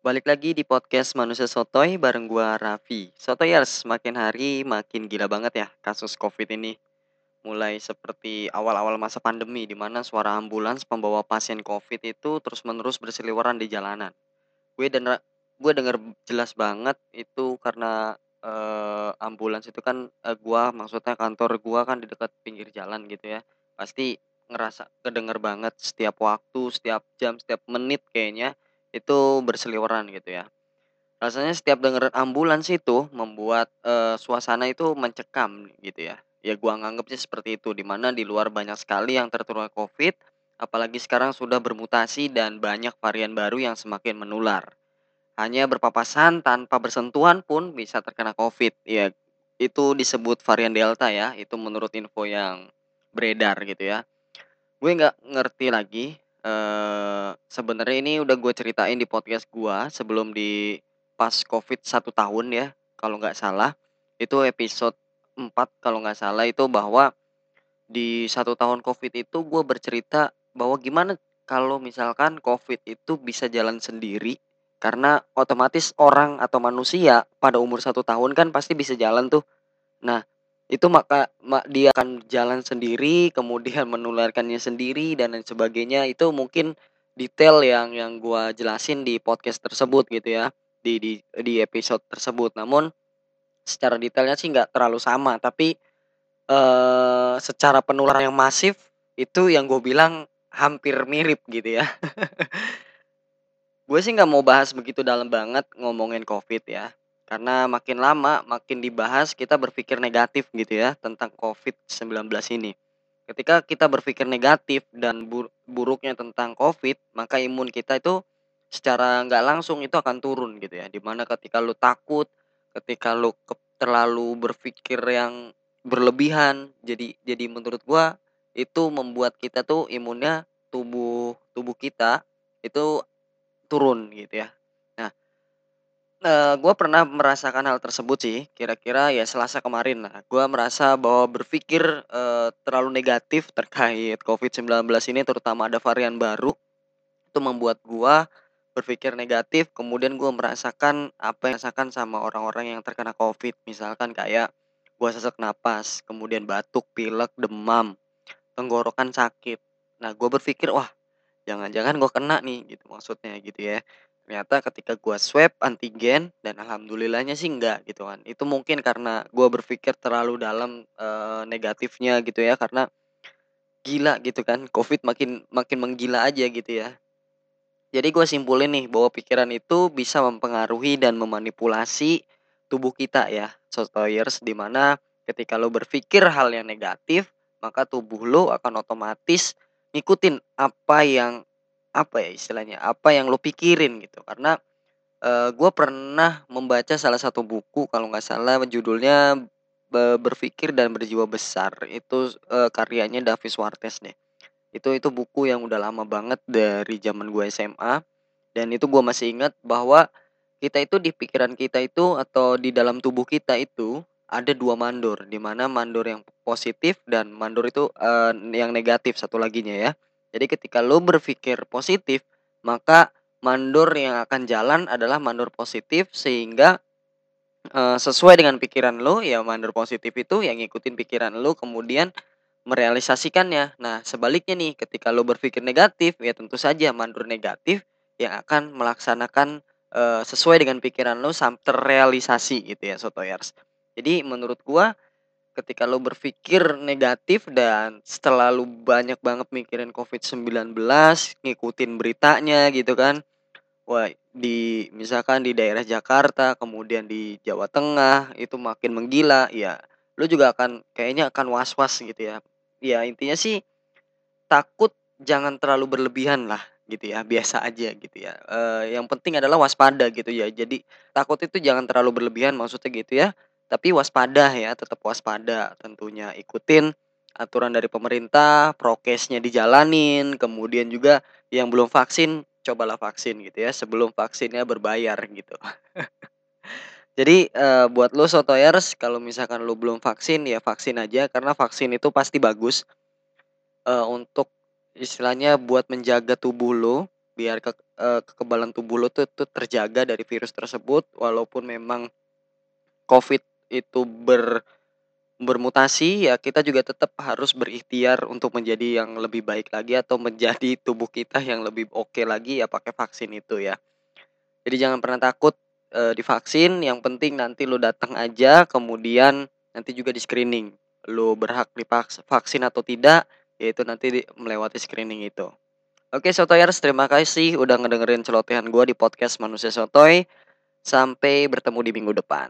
Balik lagi di podcast Manusia Sotoy bareng gua Raffi. Sotoyers, makin hari makin gila banget ya kasus Covid ini. Mulai seperti awal-awal masa pandemi di mana suara ambulans pembawa pasien Covid itu terus-menerus berseliweran di jalanan. Gue denger gue denger jelas banget itu karena, eee, ambulans itu kan, eee, gua maksudnya kantor gua kan di dekat pinggir jalan gitu ya. Pasti ngerasa kedenger banget setiap waktu, setiap jam, setiap menit kayaknya itu berseliweran gitu ya. Rasanya setiap denger ambulans itu membuat, eee, suasana itu mencekam gitu ya. Ya gua nganggepnya seperti itu, di mana di luar banyak sekali yang tertular Covid, apalagi sekarang sudah bermutasi dan banyak varian baru yang semakin menular. Hanya berpapasan tanpa bersentuhan pun bisa terkena Covid. Ya itu disebut varian Delta ya, itu menurut info yang beredar gitu ya. Gue nggak ngerti lagi, eee, sebenarnya ini udah gue ceritain di podcast gua sebelum di pas Covid satu tahun ya, kalau nggak salah. Itu episode 4 kalau nggak salah itu bahwa di satu tahun Covid itu gue bercerita bahwa gimana kalau misalkan Covid itu bisa jalan sendiri, karena otomatis orang atau manusia pada umur satu tahun kan pasti bisa jalan tuh. Nah, itu maka ma dia akan jalan sendiri, kemudian menularkannya sendiri dan lain sebagainya, itu mungkin detail yang yang gua jelasin di podcast tersebut gitu ya, di di di episode tersebut. Namun secara detailnya sih nggak terlalu sama, tapi, eee, secara penularan yang masif itu yang gue bilang hampir mirip gitu ya. Gue sih nggak mau bahas begitu dalam banget ngomongin Covid ya, karena makin lama makin dibahas kita berpikir negatif gitu ya tentang Covid-19 ini. Ketika kita berpikir negatif dan bur buruknya tentang Covid, maka imun kita itu secara nggak langsung itu akan turun gitu ya, di mana ketika lu takut, ketika lu terlalu berpikir yang berlebihan, jadi jadi menurut gua itu membuat kita tuh imunnya, tubuh tubuh kita itu turun gitu ya. Nah, eee, gua pernah merasakan hal tersebut sih, kira-kira ya Selasa kemarin lah. Gua merasa bahwa berpikir, eee, terlalu negatif terkait Covid-19 ini terutama ada varian baru, itu membuat gua berpikir negatif, kemudian gua merasakan apa yang dirasakan sama orang-orang yang terkena Covid. Misalkan kayak gua sesak napas, kemudian batuk, pilek, demam, tenggorokan sakit. Nah, gua berpikir, "Wah, jangan-jangan gua kena nih," gitu maksudnya gitu ya. Ternyata ketika gua swab antigen dan alhamdulillahnya sih enggak gitu kan. Itu mungkin karena gua berpikir terlalu dalam, eee, negatifnya gitu ya, karena gila gitu kan, Covid makin makin menggila aja gitu ya. Jadi gua simpulin nih bahwa pikiran itu bisa mempengaruhi dan memanipulasi tubuh kita ya, Sotoyers, di mana ketika lu berpikir hal yang negatif, maka tubuh lu akan otomatis ngikutin apa yang, apa ya istilahnya, apa yang lu pikirin gitu. Karena, eee, gua pernah membaca salah satu buku kalau nggak salah judulnya, be Berpikir dan Berjiwa Besar. Itu, eee, karyanya David Schwartz deh. Itu itu buku yang udah lama banget dari zaman gua SMA, dan itu gua masih ingat bahwa kita itu di pikiran kita itu atau di dalam tubuh kita itu ada 2 mandor, di mana mandor yang positif dan mandor itu, eee, yang negatif satu laginya ya. Jadi ketika lu berpikir positif, maka mandor yang akan jalan adalah mandor positif sehingga, eee, sesuai dengan pikiran lu, ya mandor positif itu yang ngikutin pikiran lu kemudian merealisasikannya. Nah, sebaliknya nih ketika lu berpikir negatif, ya tentu saja mandor negatif yang akan melaksanakan, eee, sesuai dengan pikiran lu sam terrealisasi gitu ya, Sotoyers. Jadi menurut gua ketika lu berpikir negatif dan terlalu banyak banget mikirin Covid-19, ngikutin beritanya gitu kan. Wah, di misalkan di daerah Jakarta, kemudian di Jawa Tengah, itu makin menggila, ya lu juga akan kayaknya akan was-was gitu ya. Ya intinya sih takut jangan terlalu berlebihan lah gitu ya, biasa aja gitu ya. Eee, yang penting adalah waspada gitu ya. Jadi takut itu jangan terlalu berlebihan maksudnya gitu ya, tapi waspada ya, tetap waspada tentunya. Ikutin aturan dari pemerintah, prokesnya dijalanin, kemudian juga yang belum vaksin, cobalah vaksin gitu ya, sebelum vaksinnya berbayar gitu. Jadi, eee, buat lu Sotoyers, kalau misalkan lu belum vaksin, ya vaksin aja karena vaksin itu pasti bagus. Eee, untuk istilahnya buat menjaga tubuh lu, biar ke eee, kekebalan tubuh lo tuh tuh terjaga dari virus tersebut walaupun memang Covid itu ber bermutasi ya kita juga tetap harus berikhtiar untuk menjadi yang lebih baik lagi atau menjadi tubuh kita yang lebih oke lagi ya pakai vaksin itu ya. Jadi jangan pernah takut, eee, divaksin yang penting nanti lu datang aja kemudian nanti juga di-screening, lu berhak divaks vaksin atau tidak, ya itu nanti di melewati screening itu. Oke Sotoyers terima kasih udah ngedengerin celotehan gua di podcast Manusia Sotoy, sampai bertemu di minggu depan.